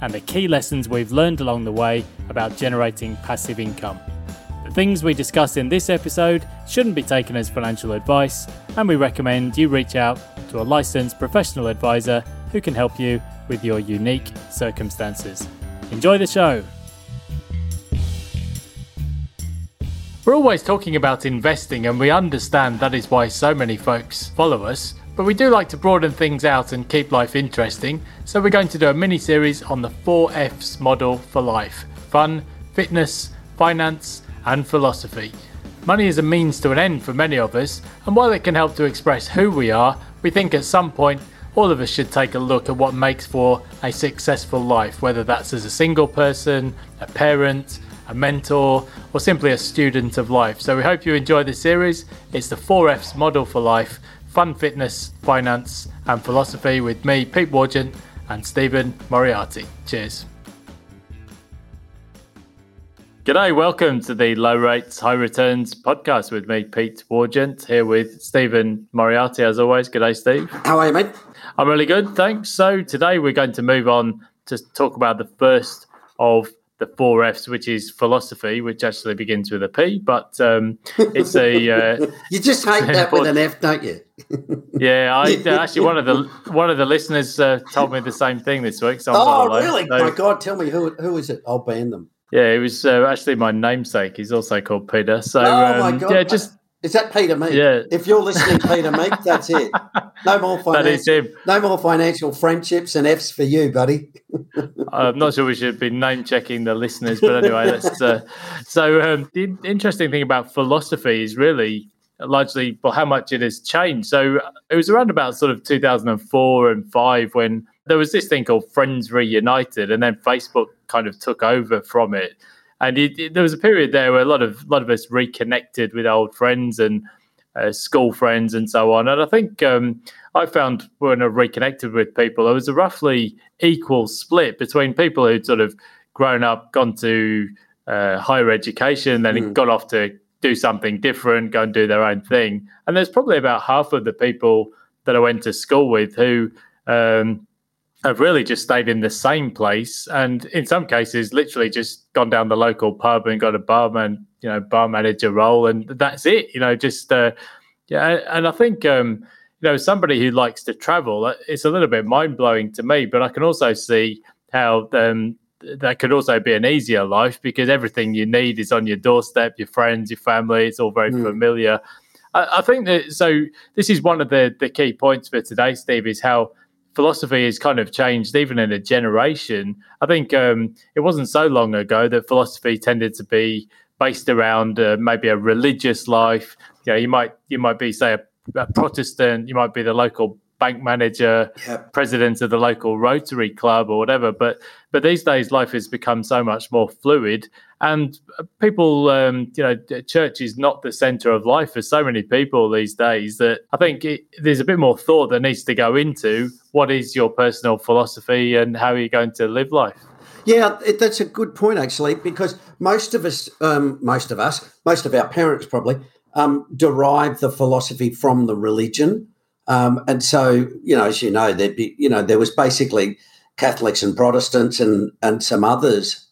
and the key lessons we've learned along the way about generating passive income. The things we discuss in this episode shouldn't be taken as financial advice, and we recommend you reach out to a licensed professional advisor who can help you with your unique circumstances. Enjoy the show! We're always talking about investing, and we understand that is why so many folks follow us. But we do like to broaden things out and keep life interesting, so we're going to do a mini series on the 4Fs model for life fun, fitness, finance, and philosophy. Money is a means to an end for many of us, and while it can help to express who we are, we think at some point all of us should take a look at what makes for a successful life, whether that's as a single person, a parent, a mentor, or simply a student of life. So we hope you enjoy this series. It's the 4Fs model for life fun fitness, finance, and philosophy with me, Pete Wargent, and Stephen Moriarty. Cheers. G'day, welcome to the Low Rates, High Returns podcast with me, Pete Wargent, here with Stephen Moriarty, as always. G'day, Steve. How are you, mate? I'm really good, thanks. So, today we're going to move on to talk about the first of the four Fs, which is philosophy, which actually begins with a P, but um, it's a. Uh, you just hate that with an F, don't you? yeah, I uh, actually one of the one of the listeners uh, told me the same thing this week. So oh, really? So, my God, tell me who who is it? I'll ban them. Yeah, it was uh, actually my namesake. He's also called Peter. So, oh um, my God. yeah, just is that Peter Meek? Yeah. If you're listening, Peter Meek, that's it. No more financial, no more financial friendships and Fs for you, buddy. I'm not sure we should be name checking the listeners, but anyway, that's uh, so. Um, the interesting thing about philosophy is really largely well how much it has changed. So it was around about sort of 2004 and five when there was this thing called Friends Reunited, and then Facebook kind of took over from it and it, it, there was a period there where a lot of a lot of us reconnected with old friends and uh, school friends and so on. And I think um, I found when I reconnected with people, there was a roughly equal split between people who'd sort of grown up, gone to uh, higher education, then mm. got off to do something different, go and do their own thing. And there's probably about half of the people that I went to school with who um, have really just stayed in the same place and in some cases literally just gone down the local pub and got a barman you know bar manager role and that's it you know just uh, yeah and i think um, you know somebody who likes to travel uh, it's a little bit mind-blowing to me but i can also see how um, that could also be an easier life because everything you need is on your doorstep your friends your family it's all very mm. familiar I, I think that so this is one of the the key points for today steve is how philosophy has kind of changed even in a generation. I think um, it wasn't so long ago that philosophy tended to be based around uh, maybe a religious life. You know, you might you might be say a, a Protestant, you might be the local bank manager, yep. president of the local Rotary Club or whatever. But but these days, life has become so much more fluid, and people, um, you know, church is not the center of life for so many people these days. That I think it, there's a bit more thought that needs to go into what is your personal philosophy and how are you going to live life. Yeah, it, that's a good point actually, because most of us, um, most of us, most of our parents probably um, derive the philosophy from the religion. Um, and so, you know, as you know, there'd be, you know, there was basically Catholics and Protestants and and some others.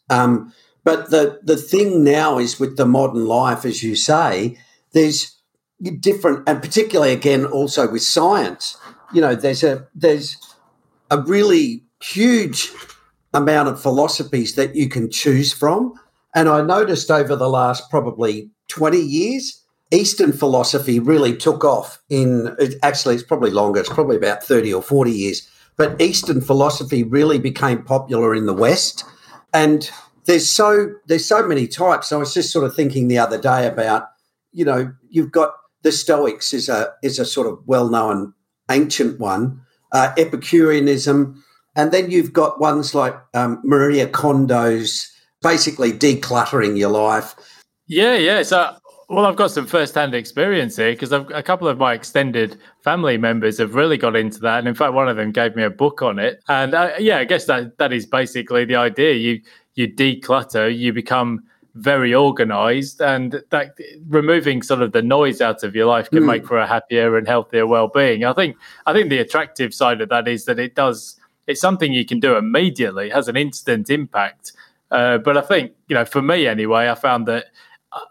But the the thing now is with the modern life, as you say, there's different, and particularly again also with science. You know, there's a there's a really huge amount of philosophies that you can choose from. And I noticed over the last probably 20 years, Eastern philosophy really took off in actually it's probably longer, it's probably about 30 or 40 years. But Eastern philosophy really became popular in the West. And there's so there's so many types. I was just sort of thinking the other day about, you know, you've got the Stoics is a is a sort of well-known ancient one, uh, Epicureanism, And then you've got ones like um, Marie Kondo's basically decluttering your life. Yeah, yeah. So, well, I've got some first-hand experience here because a couple of my extended family members have really got into that, and in fact, one of them gave me a book on it. And uh, yeah, I guess that that is basically the idea. You you declutter, you become very organized and that removing sort of the noise out of your life can mm. make for a happier and healthier well-being i think i think the attractive side of that is that it does it's something you can do immediately it has an instant impact uh, but i think you know for me anyway i found that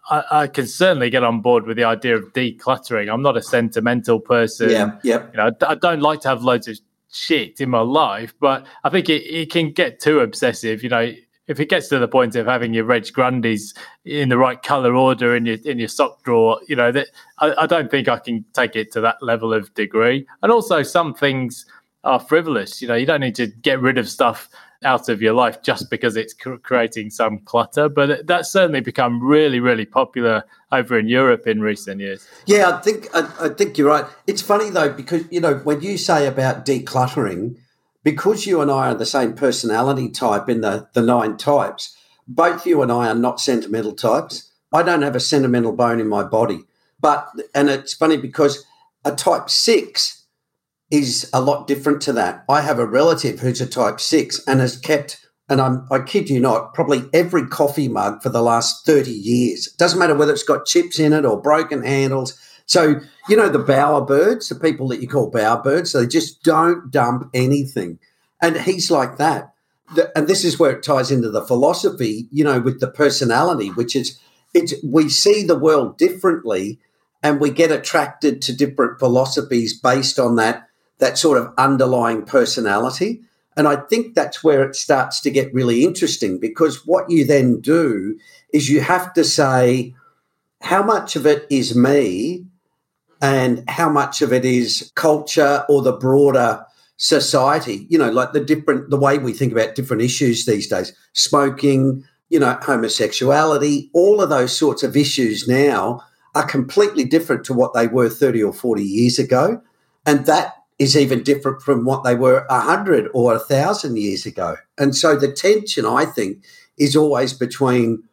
I, I, can certainly get on board with the idea of decluttering. I'm not a sentimental person. Yeah, yeah. You know, I, don't like to have loads of shit in my life, but I think it, it can get too obsessive. You know, if it gets to the point of having your Reg Grundys in the right color order in your in your sock drawer, you know that I, I, don't think I can take it to that level of degree. And also, some things are frivolous. You know, you don't need to get rid of stuff out of your life just because it's creating some clutter. But that's certainly become really, really popular over in Europe in recent years. Yeah, I think I, I think you're right. It's funny though because you know when you say about decluttering because you and I are the same personality type in the, the nine types, both you and I are not sentimental types. I don't have a sentimental bone in my body. But, and it's funny because a type six is a lot different to that. I have a relative who's a type six and has kept, and I'm, I kid you not, probably every coffee mug for the last 30 years. It doesn't matter whether it's got chips in it or broken handles. So, you know, the bowerbirds, the people that you call bowerbirds, they just don't dump anything. And he's like that. And this is where it ties into the philosophy, you know, with the personality, which is it's we see the world differently and we get attracted to different philosophies based on that that sort of underlying personality. And I think that's where it starts to get really interesting because what you then do is you have to say, how much of it is me and how much of it is culture or the broader society you know like the different the way we think about different issues these days smoking you know homosexuality all of those sorts of issues now are completely different to what they were 30 or 40 years ago. And that is even different from what they were 100 or 1000 years ago. And so the tension i think is always between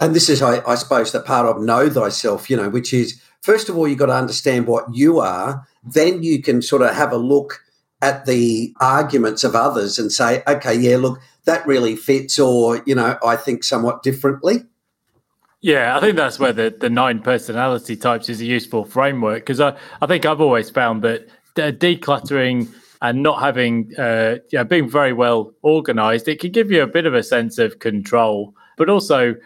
and this is I, I suppose the part of know thyself you know which is first of all, you've got to understand what you are. Then you can sort of have a look at the arguments of others and say, okay, yeah, look, that really fits, or, you know, I think somewhat differently. Yeah, I think that's where the, the nine personality types is a useful framework because I, I think I've always found that decluttering and not having, uh, you know, being very well organized, it can give you a bit of a sense of control, but also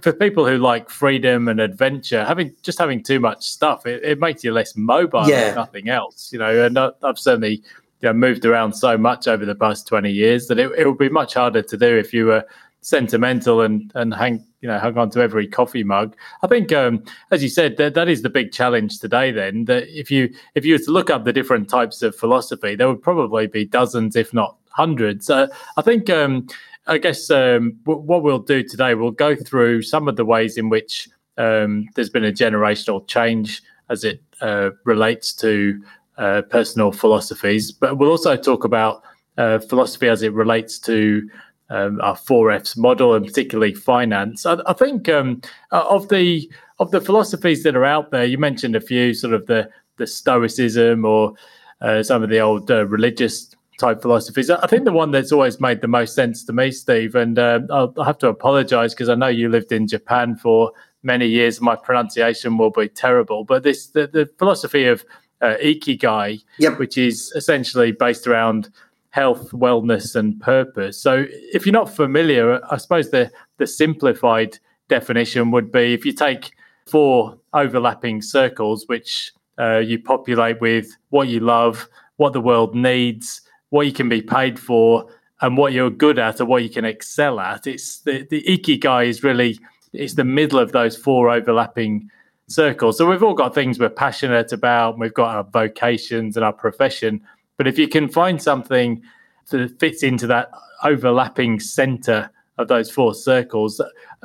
for people who like freedom and adventure, having just having too much stuff, it, it makes you less mobile. Yeah. nothing else, you know. And I've certainly you know, moved around so much over the past twenty years that it, it would be much harder to do if you were sentimental and and hang you know hung on to every coffee mug. I think, um, as you said, that that is the big challenge today. Then that if you if you were to look up the different types of philosophy, there would probably be dozens, if not hundreds. Uh, I think. Um, I guess um, w- what we'll do today, we'll go through some of the ways in which um, there's been a generational change as it uh, relates to uh, personal philosophies, but we'll also talk about uh, philosophy as it relates to um, our four Fs model and particularly finance. I, I think um, of the of the philosophies that are out there, you mentioned a few, sort of the the Stoicism or uh, some of the old uh, religious type philosophies. I think the one that's always made the most sense to me, Steve, and uh, I'll, I'll, have to apologize because I know you lived in Japan for many years. My pronunciation will be terrible, but this the, the philosophy of uh, ikigai, yep. which is essentially based around health, wellness, and purpose. So, if you're not familiar, I suppose the the simplified definition would be if you take four overlapping circles, which uh, you populate with what you love, what the world needs, what you can be paid for and what you're good at or what you can excel at. It's the, the ikigai is really it's the middle of those four overlapping circles. So we've all got things we're passionate about, we've got our vocations and our profession. But if you can find something that fits into that overlapping center of those four circles,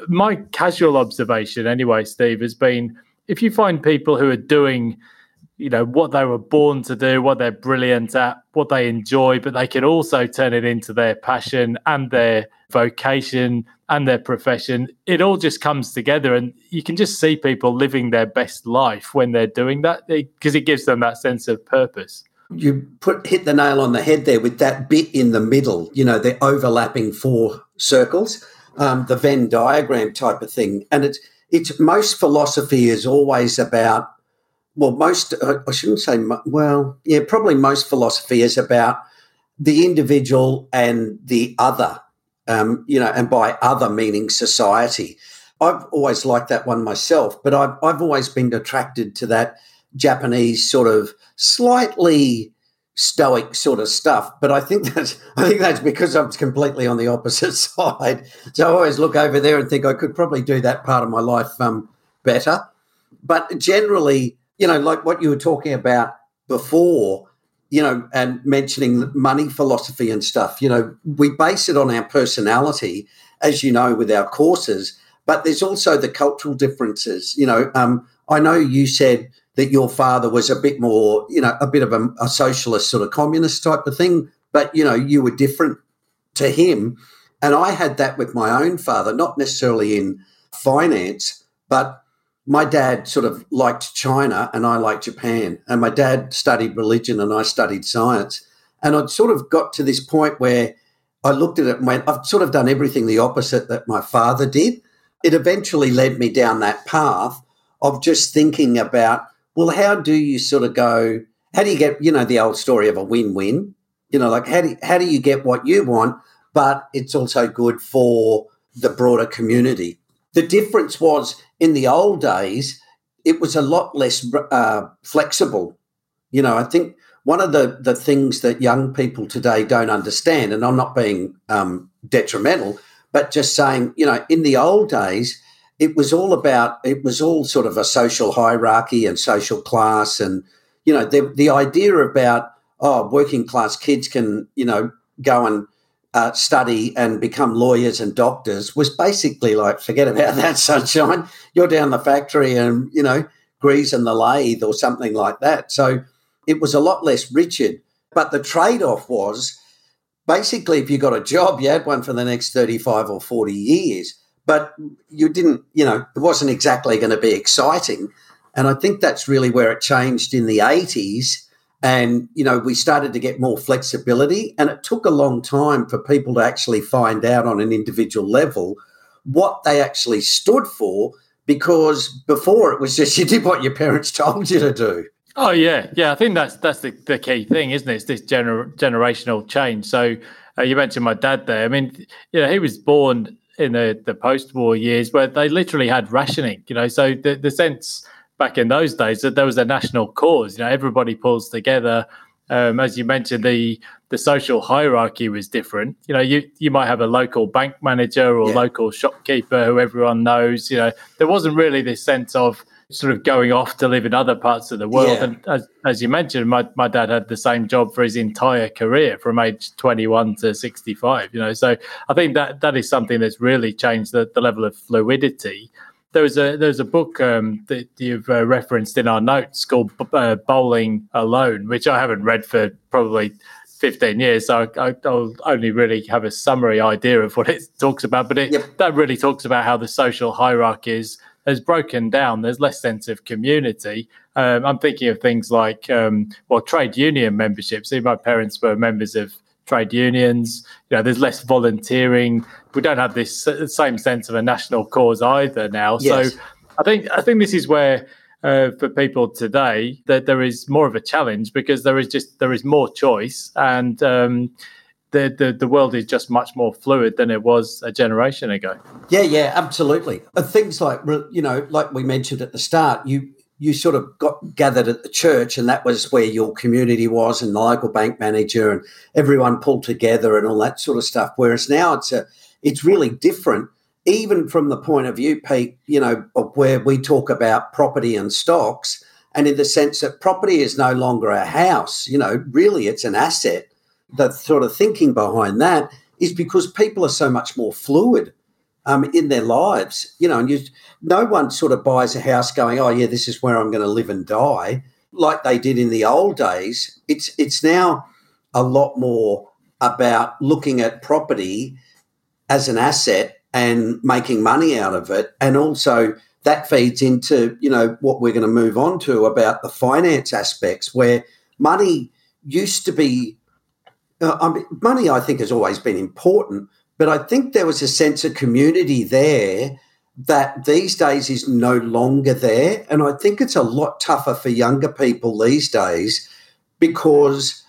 my casual observation anyway, Steve, has been if you find people who are doing you know what they were born to do, what they're brilliant at, what they enjoy, but they can also turn it into their passion and their vocation and their profession. It all just comes together, and you can just see people living their best life when they're doing that because it gives them that sense of purpose. You put hit the nail on the head there with that bit in the middle. You know, the overlapping four circles, um, the Venn diagram type of thing, and it's it's most philosophy is always about well, most, I shouldn't say, well, yeah, probably most philosophy is about the individual and the other, um, you know, and by other meaning society. I've always liked that one myself, but I've, I've always been attracted to that Japanese sort of slightly stoic sort of stuff. But I think that's I think that's because I'm completely on the opposite side. So I always look over there and think I could probably do that part of my life um, better. But generally, you know, like what you were talking about before, you know, and mentioning money philosophy and stuff, you know, we base it on our personality, as you know, with our courses, but there's also the cultural differences. You know, um, I know you said that your father was a bit more, you know, a bit of a, a socialist sort of communist type of thing, but, you know, you were different to him. And I had that with my own father, not necessarily in finance, but my dad sort of liked China and I liked Japan. And my dad studied religion and I studied science. And I'd sort of got to this point where I looked at it and went, I've sort of done everything the opposite that my father did. It eventually led me down that path of just thinking about, well, how do you sort of go, how do you get, you know, the old story of a win win? You know, like how do, how do you get what you want, but it's also good for the broader community? The difference was in the old days, it was a lot less uh, flexible. You know, I think one of the, the things that young people today don't understand, and I'm not being um, detrimental, but just saying, you know, in the old days, it was all about, it was all sort of a social hierarchy and social class. And, you know, the, the idea about, oh, working class kids can, you know, go and uh, study and become lawyers and doctors was basically like, forget about that, sunshine. You're down the factory and, you know, grease greasing the lathe or something like that. So it was a lot less rigid. But the trade off was basically if you got a job, you had one for the next 35 or 40 years. But you didn't, you know, it wasn't exactly going to be exciting. And I think that's really where it changed in the 80s and, you know, we started to get more flexibility. And it took a long time for people to actually find out on an individual level what they actually stood for, because before it was just you did what your parents told you to do. Oh yeah, yeah. I think that's that's the, the key thing, isn't it? It's this gener- generational change. So uh, you mentioned my dad there. I mean, you know, he was born in the, the post-war years where they literally had rationing. You know, so the the sense back in those days that there was a national cause. You know, everybody pulls together. Um, as you mentioned, the the social hierarchy was different. You know, you you might have a local bank manager or yeah. local shopkeeper who everyone knows. You know, there wasn't really this sense of sort of going off to live in other parts of the world. Yeah. And as, as you mentioned, my, my dad had the same job for his entire career from age 21 to 65, you know. So I think that that is something that's really changed the, the level of fluidity there was a there's a book um, that you've uh, referenced in our notes called uh, Bowling Alone, which I haven't read for probably 15 years, so I, will only really have a summary idea of what it talks about. But it, yep. that really talks about how the social hierarchies has broken down. There's less sense of community. Um, I'm thinking of things like um, well, trade union memberships. See, my parents were members of trade unions. You know, there's less volunteering. We don't have this same sense of a national cause either now. Yes. So I think I think this is where uh, for people today that there is more of a challenge because there is just there is more choice and um, the, the the world is just much more fluid than it was a generation ago. Yeah, yeah, absolutely. And Things like you know, like we mentioned at the start, you you sort of got gathered at the church and that was where your community was and the local bank manager and everyone pulled together and all that sort of stuff. Whereas now it's a it's really different even from the point of view pete you know of where we talk about property and stocks and in the sense that property is no longer a house you know really it's an asset. The sort of thinking behind that is because people are so much more fluid um, in their lives, you know, and you, no one sort of buys a house going, oh, yeah, this is where I'm going to live and die. like they did in the old days. It's it's now a lot more about looking at property as an asset and making money out of it, and also that feeds into you know what we're going to move on to about the finance aspects where money used to be uh, I mean, money i think has always been important but i think there was a sense of community there that these days is no longer there and i think it's a lot tougher for younger people these days because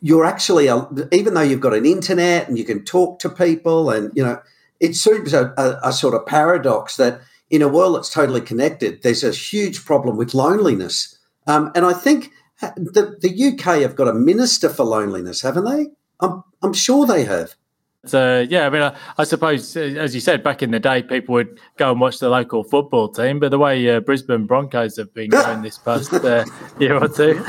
you're actually a, even though you've got an internet and you can talk to people and you know it seems a, a, a sort of paradox that in a world that's totally connected, there's a huge problem with loneliness. Um, and I think the, the UK have got a minister for loneliness, haven't they? I'm, I'm sure they have. So yeah, I mean, I, I, suppose as you said, back in the day, people would go and watch the local football team. But the way uh, Brisbane Broncos have been going this past uh, year or two,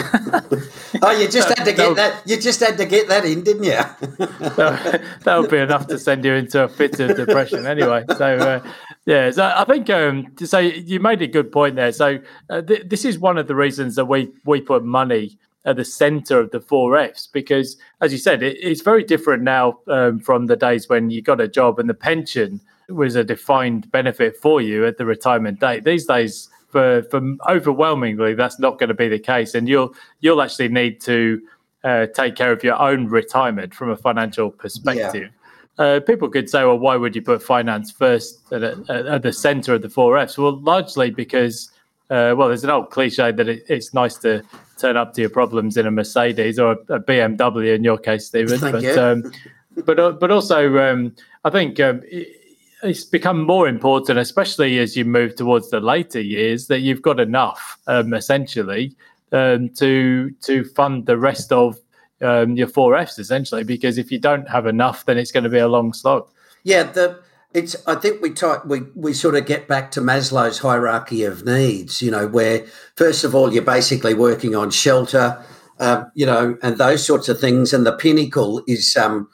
oh, you just had to get that. You just had to get that in, didn't you? that, that would be enough to send you into a fit of depression, anyway. So uh, yeah, so I think um, to say you made a good point there. So uh, th- this is one of the reasons that we we put money at the center of the four Fs because, as you said, it, it's very different now um, from the days when you got a job and the pension was a defined benefit for you at the retirement date. These days, for, for overwhelmingly, that's not going to be the case, and you'll you'll actually need to uh, take care of your own retirement from a financial perspective. Yeah. Uh, people could say, well, why would you put finance first at, a, at the center of the four Fs? Well, largely because uh, well, there's an old cliche that it, it's nice to turn up to your problems in a Mercedes or a, a BMW in your case, Stephen. Thank but you. Um, but uh, but also, um, I think um, it, it's become more important, especially as you move towards the later years, that you've got enough um, essentially um, to to fund the rest of um, your four Fs essentially. Because if you don't have enough, then it's going to be a long slog. Yeah, the it's. I think we we we sort of get back to Maslow's hierarchy of needs. You know, where first of all you're basically working on shelter, uh, you know, and those sorts of things, and the pinnacle is, um,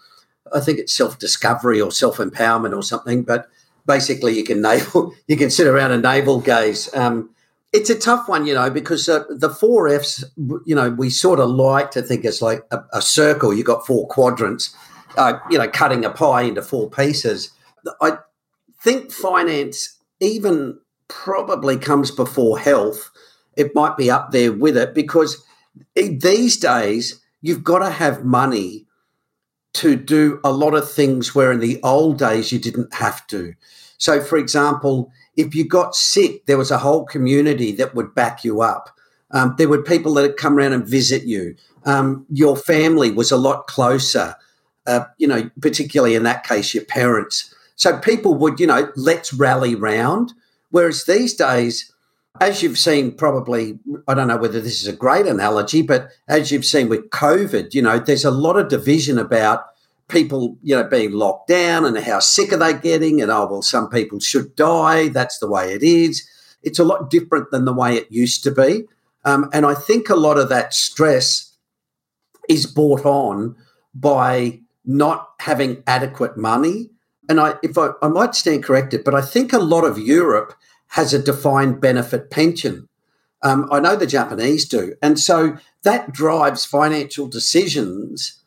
I think it's self discovery or self empowerment or something. But basically, you can navel, you can sit around and navel gaze. Um, it's a tough one, you know, because uh, the four Fs, you know, we sort of like to think it's like a, a circle. You've got four quadrants, uh, you know, cutting a pie into four pieces I think finance even probably comes before health. It might be up there with it because these days you've got to have money to do a lot of things where in the old days you didn't have to. So, for example, if you got sick, there was a whole community that would back you up. Um, there were people that would come around and visit you. Um, your family was a lot closer, uh, you know, particularly in that case, your parents. So people would, you know, let's rally round. Whereas these days, as you've seen, probably, I don't know whether this is a great analogy, but as you've seen with COVID, you know, there's a lot of division about people, you know, being locked down and how sick are they getting, and oh, well, some people should die. That's the way it is. It's a lot different than the way it used to be. Um, and I think a lot of that stress is brought on by not having adequate money and I, if I, I might stand corrected, but I think a lot of Europe has a defined benefit pension. Um, I know the Japanese do. And so that drives financial decisions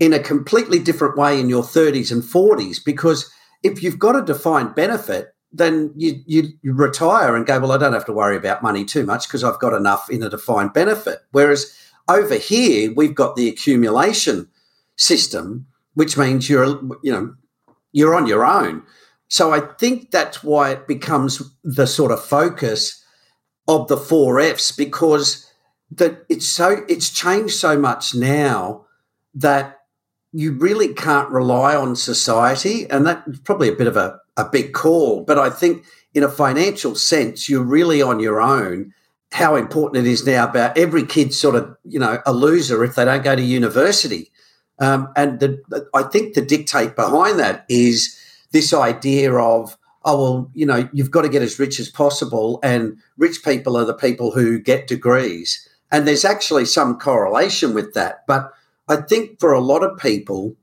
in a completely different way in your 30s and 40s because if you've got a defined benefit, then you, you, you retire and go, well, I don't have to worry about money too much because I've got enough in a defined benefit. Whereas over here, we've got the accumulation system, which means you're, you know, you're on your own. So I think that's why it becomes the sort of focus of the four Fs because that it's so it's changed so much now that you really can't rely on society, and that's probably a bit of a, a big call. But I think in a financial sense, you're really on your own. How important it is now about every kid sort of, you know, a loser if they don't go to university. Um, and the, I think the dictate behind that is this idea of, oh, well, you know, you've got to get as rich as possible, and rich people are the people who get degrees. And there's actually some correlation with that. But I think for a lot of people,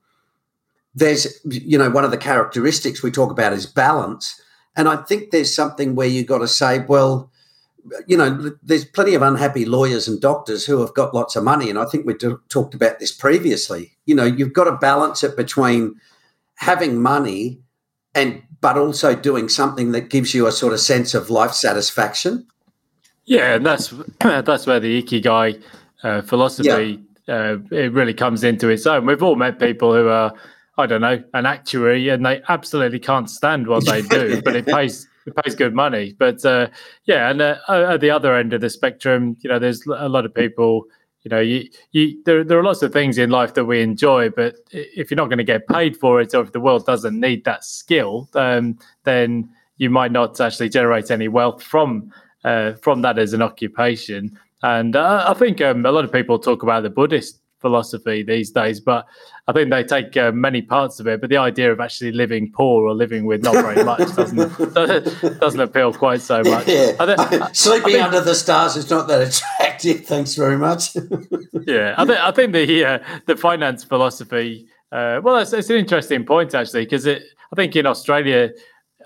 there's, you know, one of the characteristics we talk about is balance. And I think there's something where you've got to say, well, you know, there's plenty of unhappy lawyers and doctors who have got lots of money. And I think we talked about this previously. You know, you've got to balance it between having money and but also doing something that gives you a sort of sense of life satisfaction. Yeah, and that's that's where the ikigai uh, philosophy yeah. uh, it really comes into its own. We've all met people who are, I don't know, an actuary, and they absolutely can't stand what they do, but it pays it pays good money. But uh, yeah, and uh, at the other end of the spectrum, you know, there's a lot of people. You know, you, you there, there are lots of things in life that we enjoy, but if you're not going to get paid for it, or if the world doesn't need that skill, um, then you might not actually generate any wealth from uh, from that as an occupation. And uh, I think um, a lot of people talk about the Buddhist philosophy these days, but I think they take uh, many parts of it. But the idea of actually living poor or living with not very much doesn't doesn't appeal quite so much. Yeah. I Sleeping I think, under the stars is not that attractive. Thanks very much. yeah, I think I think the uh, the finance philosophy. Uh, well, it's, it's, an interesting point actually because I think in Australia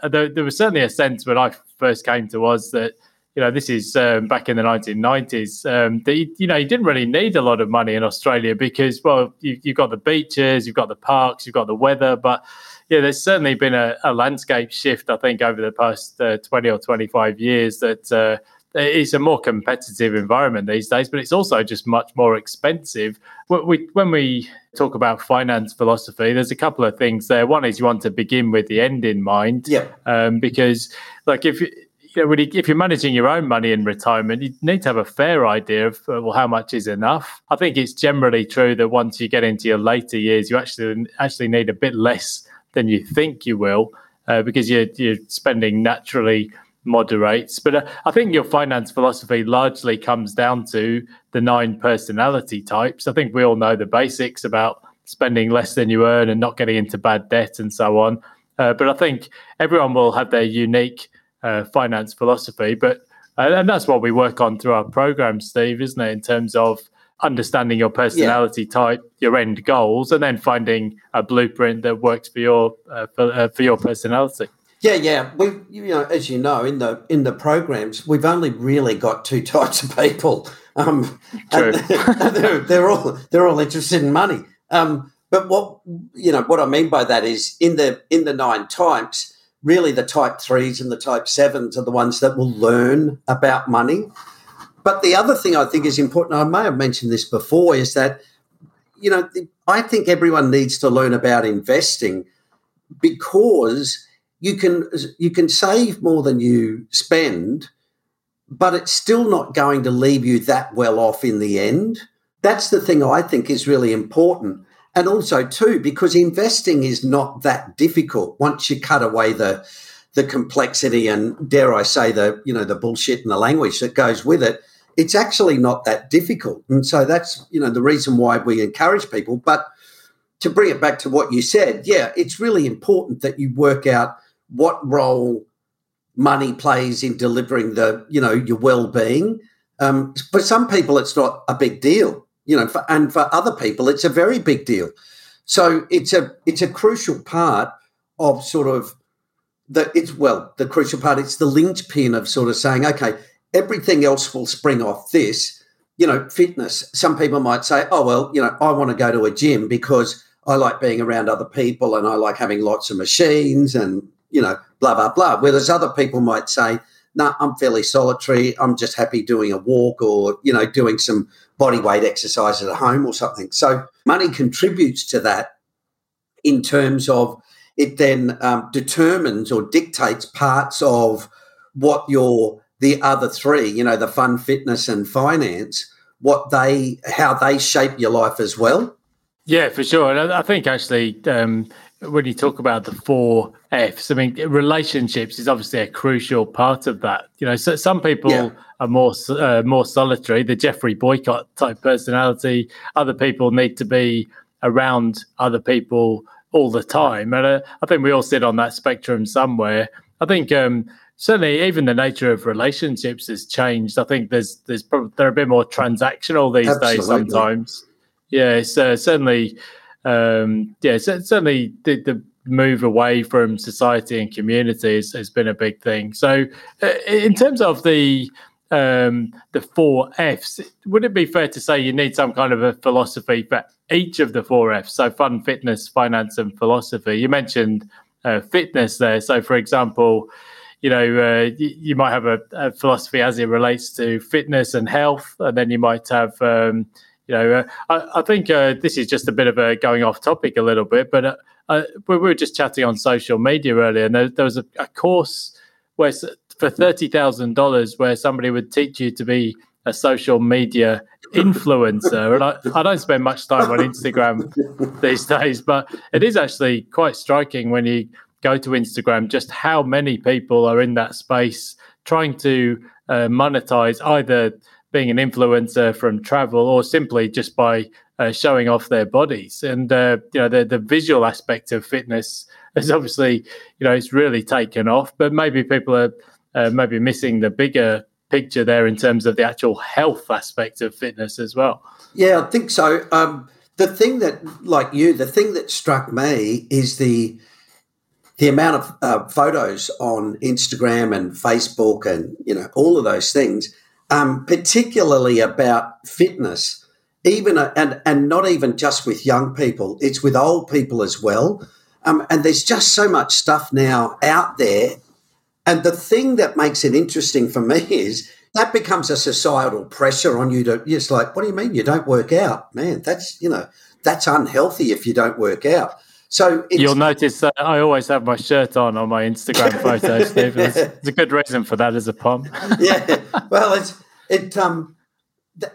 uh, there, there was certainly a sense when I first came to Oz that you know, this is um, back in the 1990s. Um, that you, know, you didn't really need a lot of money in Australia because, well, you, have got the beaches, you've got the parks, you've got the weather, but yeah, there's certainly been a, a landscape shift, I think, over the past uh, 20 or 25 years that uh, it's a more competitive environment these days, but it's also just much more expensive. When we, when we talk about finance philosophy, there's a couple of things there. One is you want to begin with the end in mind, yeah. Um, because like if you know, really, if you're managing your own money in retirement, you need to have a fair idea of uh, well, how much is enough. I think it's generally true that once you get into your later years, you actually actually need a bit less than you think you will, uh, because your your spending naturally moderates. But uh, I think your finance philosophy largely comes down to the nine personality types. I think we all know the basics about spending less than you earn and not getting into bad debt and so on. Uh, but I think everyone will have their unique uh, finance philosophy. But uh, and that's what we work on through our program, Steve, isn't it? In terms of understanding your personality yeah. type, your end goals, and then finding a blueprint that works for your uh, for, uh, for your personality. Yeah, yeah. We, you know, as you know, in the in the programs, we've only really got two types of people. Um, True. they're, they're, all they're all interested in money. Um, but what you know, what I mean by that is in the in the nine types, really the type threes and the type sevens are the ones that will learn about money. But the other thing I think is important, I may have mentioned this before, is that, you know, I think everyone needs to learn about investing because you can you can save more than you spend, but it's still not going to leave you that well off in the end. That's the thing I think is really important and also too because investing is not that difficult once you cut away the the complexity and dare I say the you know the bullshit and the language that goes with it it's actually not that difficult. And so that's you know the reason why we encourage people. But to bring it back to what you said yeah it's really important that you work out what role money plays in delivering the you know your well-being. Um, for some people it's not a big deal you know, for, and for other people, it's a very big deal. So it's a it's a crucial part of sort of the it's well the crucial part. It's the linchpin of sort of saying, okay, everything else will spring off this. You know, fitness. Some people might say, oh well, you know, I want to go to a gym because I like being around other people and I like having lots of machines and you know, blah blah blah. Whereas other people might say, no, nah, I'm fairly solitary. I'm just happy doing a walk or you know, doing some body weight exercises at home or something. So money contributes to that in terms of it then um, determines or dictates parts of what your the other three, you know, the fun, fitness, and finance, what they how they shape your life as well. Yeah, for sure. And I think actually, um, when you talk about the four F's, I mean, relationships is obviously a crucial part of that. You know, so some people yeah. are more uh, more solitary, the Geoffrey Boycott type personality. Other people need to be around other people all the time, and uh, I think we all sit on that spectrum somewhere. I think um, certainly even the nature of relationships has changed. I think there's there's probably, they're a bit more transactional these Absolutely. days sometimes. Yeah, uh, certainly um, yeah, certainly the, the, move away from society and community has, has, been a big thing. So, uh, in terms of the um, the four Fs, would it be fair to say you need some kind of a philosophy for each of the four Fs? So, fun, fitness, finance, and philosophy. You mentioned uh, fitness there. So, for example, you know, uh, you, you, might have a, a, philosophy as it relates to fitness and health, and then you might have, um, you know, uh, I, I, think uh, this is just a bit of a going off topic a little bit, but uh, uh, we were just chatting on social media earlier, and there, there was a, a, course where for thirty thousand dollars, where somebody would teach you to be a social media influencer. and I, I don't spend much time on Instagram these days, but it is actually quite striking when you go to Instagram just how many people are in that space trying to uh, monetize either being an influencer from travel or simply just by uh, showing off their bodies. And uh, you know, the the visual aspect of fitness is obviously you know it's really taken off, but maybe people are uh, maybe missing the bigger picture there in terms of the actual health aspect of fitness as well. Yeah, I think so. Um, the thing that, like you, the thing that struck me is the the amount of uh, photos on Instagram and Facebook and you know all of those things, um, particularly about fitness, even uh, and and not even just with young people, it's with old people as well. Um, and there's just so much stuff now out there. And the thing that makes it interesting for me is that becomes a societal pressure on you to just like, what do you mean you don't work out, man? That's you know that's unhealthy if you don't work out. So you'll notice that I always have my shirt on on my Instagram photos, Steve. There's, there's, a good reason for that as a pom. yeah, well, it's it um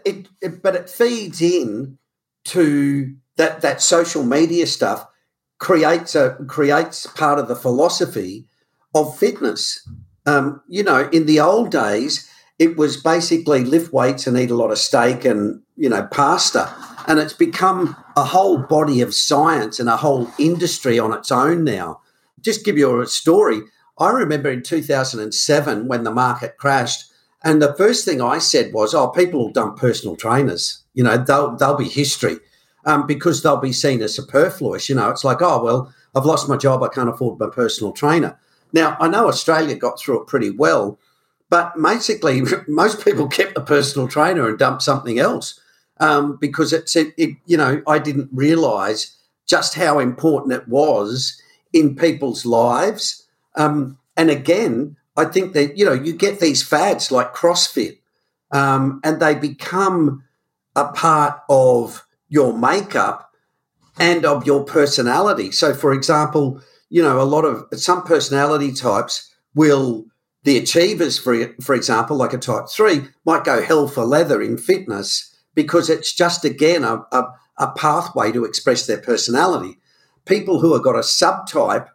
it, it but it feeds in to that that social media stuff creates a creates part of the philosophy of fitness. Um, you know, in the old days, it was basically lift weights and eat a lot of steak and you know pasta and it's become a whole body of science and a whole industry on its own now. Just give you a story. I remember in 2007 when the market crashed, and the first thing I said was, "Oh, people will dump personal trainers. You know, they'll they'll be history um, because they'll be seen as superfluous. You know, it's like, oh well, I've lost my job, I can't afford my personal trainer." Now I know Australia got through it pretty well, but basically most people kept the personal trainer and dumped something else um, because it's it, it, you know I didn't realise just how important it was in people's lives. Um, and again, I think that you know you get these fads like CrossFit, um, and they become a part of your makeup and of your personality. So, for example, you know a lot of some personality types will the achievers, for for example, like a type three, might go hell for leather in fitness because it's just again a, a, a pathway to express their personality. People who have got a subtype,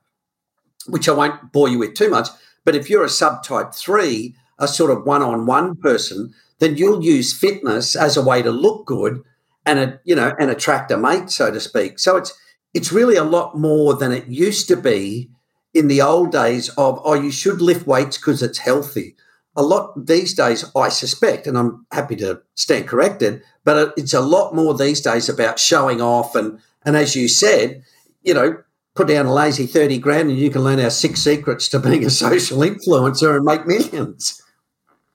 which I won't bore you with too much, but if you're a subtype three, a sort of one-on-one person, then you'll use fitness as a way to look good and a, you know and attract a mate, so to speak. So it's it's really a lot more than it used to be in the old days of oh you should lift weights because it's healthy a lot these days, I suspect, and I'm happy to stand corrected, but it's a lot more these days about showing off. And, and as you said, you know, put down a lazy 30 grand and you can learn our six secrets to being a social influencer and make millions.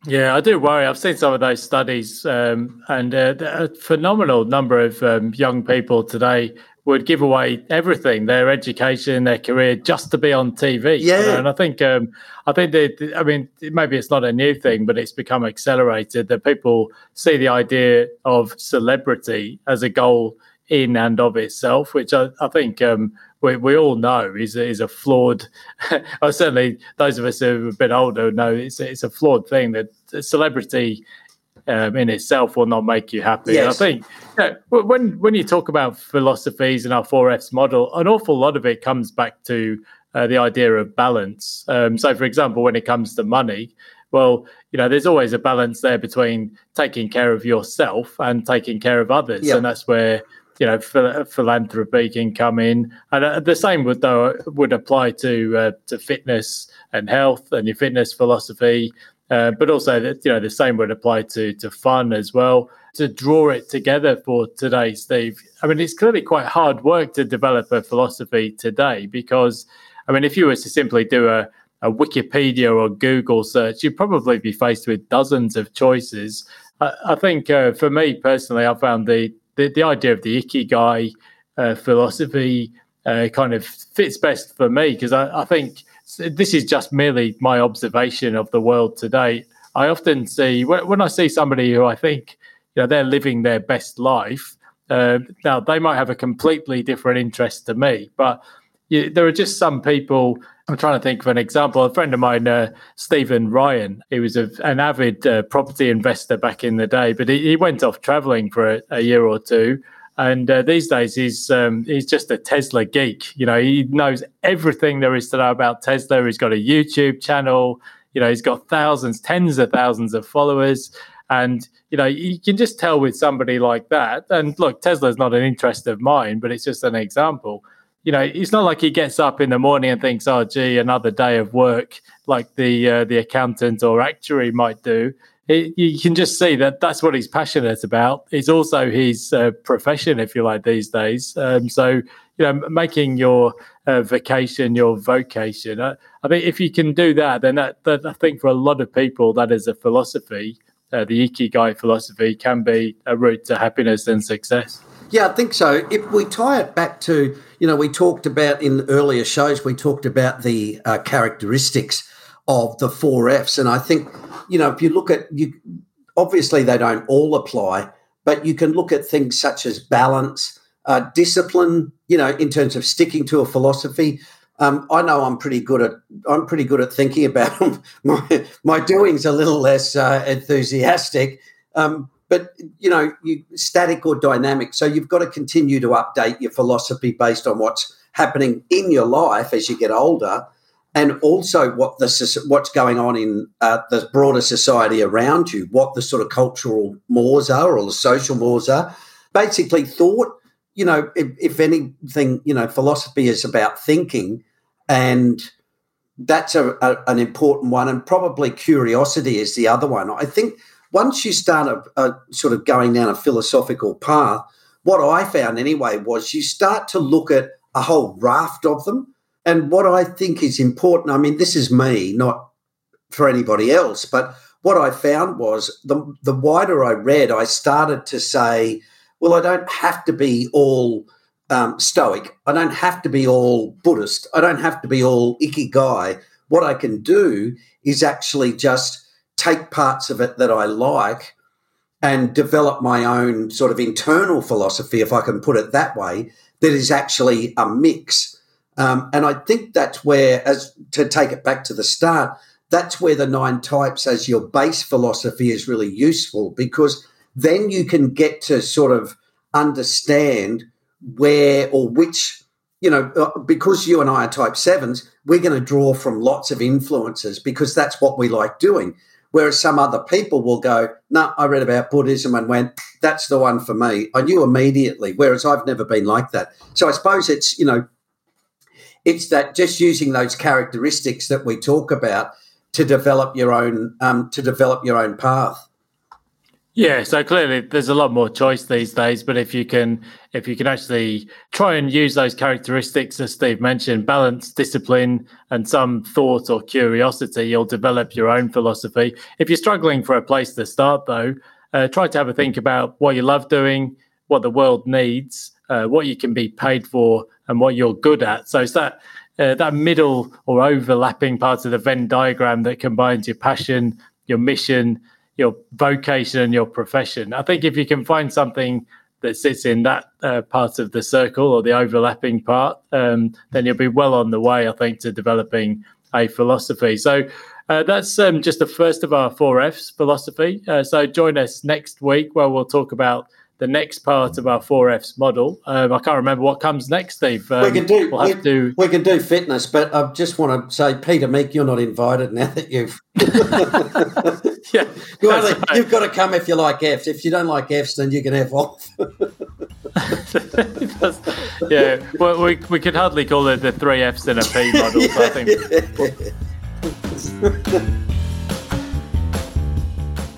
Yeah, I do worry. I've seen some of those studies, um, and uh, a phenomenal number of um, young people today would give away everything, their education, their career, just to be on TV. Yeah, you know? and I think, um, I think that, I mean, maybe it's not a new thing, but it's become accelerated that people see the idea of celebrity as a goal in and of itself, which I, I think um, we, we all know is is a flawed. or certainly, those of us who are a bit older know it's it's a flawed thing that celebrity um, in itself will not make you happy. Yes. I think you know, when when you talk about philosophies and our four Fs model, an awful lot of it comes back to uh, the idea of balance. Um, so, for example, when it comes to money, well, you know, there's always a balance there between taking care of yourself and taking care of others, and that's where you know philanthropy can come in, and uh, the same would though would apply to uh, to fitness and health and your fitness philosophy uh, but also that you know the same would apply to to fun as well. To draw it together for today, Steve. I mean, it's clearly quite hard work to develop a philosophy today because, I mean, if you were to simply do a a Wikipedia or Google search, you'd probably be faced with dozens of choices. I, I think uh, for me personally, I found the, the, the idea of the ikigai uh, philosophy uh, kind of fits best for me because I, I think this is just merely my observation of the world today. I often see when I see somebody who I think you know they're living their best life. Uh, now they might have a completely different interest to me, but you, there are just some people. I'm trying to think of an example. A friend of mine, uh, Stephen Ryan, he was a, an avid uh, property investor back in the day, but he, he went off traveling for a, a year or two. And uh, these days, he's um, he's just a Tesla geek. You know, he knows everything there is to know about Tesla. He's got a YouTube channel. You know, he's got thousands, tens of thousands of followers. And, you know, you can just tell with somebody like that. And look, Tesla's not an interest of mine, but it's just an example. You know, it's not like he gets up in the morning and thinks, oh, gee, another day of work like the uh, the accountant or actuary might do. It, you can just see that that's what he's passionate about. It's also his uh, profession, if you like, these days. Um, so, you know, making your uh, vacation your vocation. I, I think if you can do that, then that, that, I think for a lot of people, that is a philosophy uh, the ikigai philosophy can be a route to happiness and success. Yeah, I think so. If we tie it back to, you know, we talked about in earlier shows, we talked about the uh, characteristics of the four F's. And I think, you know, if you look at, you obviously they don't all apply, but you can look at things such as balance, uh, discipline, you know, in terms of sticking to a philosophy, um, I know I'm pretty good at I'm pretty good at thinking about them. my my doing's a little less uh, enthusiastic, um, but you know, you static or dynamic. So you've got to continue to update your philosophy based on what's happening in your life as you get older, and also what the what's going on in uh, the broader society around you, what the sort of cultural mores are or the social mores are. Basically, thought. You know, if, if anything, you know, philosophy is about thinking and that's a, a, an important one. And probably curiosity is the other one. I think once you start a, a sort of going down a philosophical path, what I found anyway was you start to look at a whole raft of them. And what I think is important, I mean, this is me, not for anybody else, but what I found was the, the wider I read, I started to say, well, I don't have to be all um, Stoic. I don't have to be all Buddhist. I don't have to be all Ikigai. What I can do is actually just take parts of it that I like and develop my own sort of internal philosophy, if I can put it that way, that is actually a mix. Um, and I think that's where, as to take it back to the start, that's where the nine types as your base philosophy is really useful because then you can get to sort of understand where or which you know, uh, because you and I are type sevens, we're going to draw from lots of influences because that's what we like doing. Whereas some other people will go, no, I read about Buddhism and went, that's the one for me. I knew immediately, whereas I've never been like that. So I suppose it's, you know, it's that just using those characteristics that we talk about to develop your own, um, to develop your own path. Yeah, so clearly there's a lot more choice these days, but if you can if you can actually try and use those characteristics as Steve mentioned, balance, discipline and some thought or curiosity, you'll develop your own philosophy. If you're struggling for a place to start though, uh, try to have a think about what you love doing, what the world needs, uh, what you can be paid for and what you're good at. So it's that uh, that middle or overlapping part of the Venn diagram that combines your passion, your mission, your vocation and your profession. I think if you can find something that sits in that uh, part of the circle or the overlapping part, um, then you'll be well on the way, I think, to developing a philosophy. So uh, that's um, just the first of our four F's philosophy. Uh, so join us next week where we'll talk about the next part of our four Fs model. Um, I can't remember what comes next, Steve. Um, we can do we'll we, to... we can do fitness, but I just want to say, Peter Meek, you're not invited now that you've. yeah, you only, right. you've got to come if you like Fs. If you don't like Fs, then you can have off. yeah, well, we we could hardly call it the three Fs in a P model. So I think.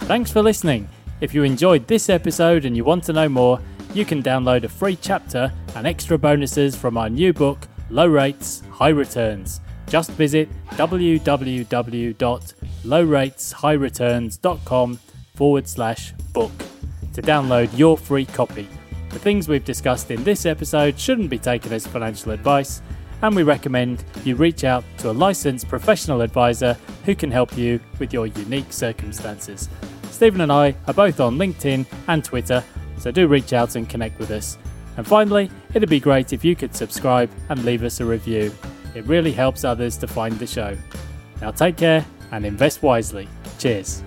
Thanks for listening. If you enjoyed this episode and you want to know more, you can download a free chapter and extra bonuses from our new book, Low Rates, High Returns. Just visit www.lowrateshighreturns.com forward slash book to download your free copy. The things we've discussed in this episode shouldn't be taken as financial advice, and we recommend you reach out to a licensed professional advisor who can help you with your unique circumstances. Stephen and I are both on LinkedIn and Twitter, so do reach out and connect with us. And finally, it'd be great if you could subscribe and leave us a review. It really helps others to find the show. Now take care and invest wisely. Cheers.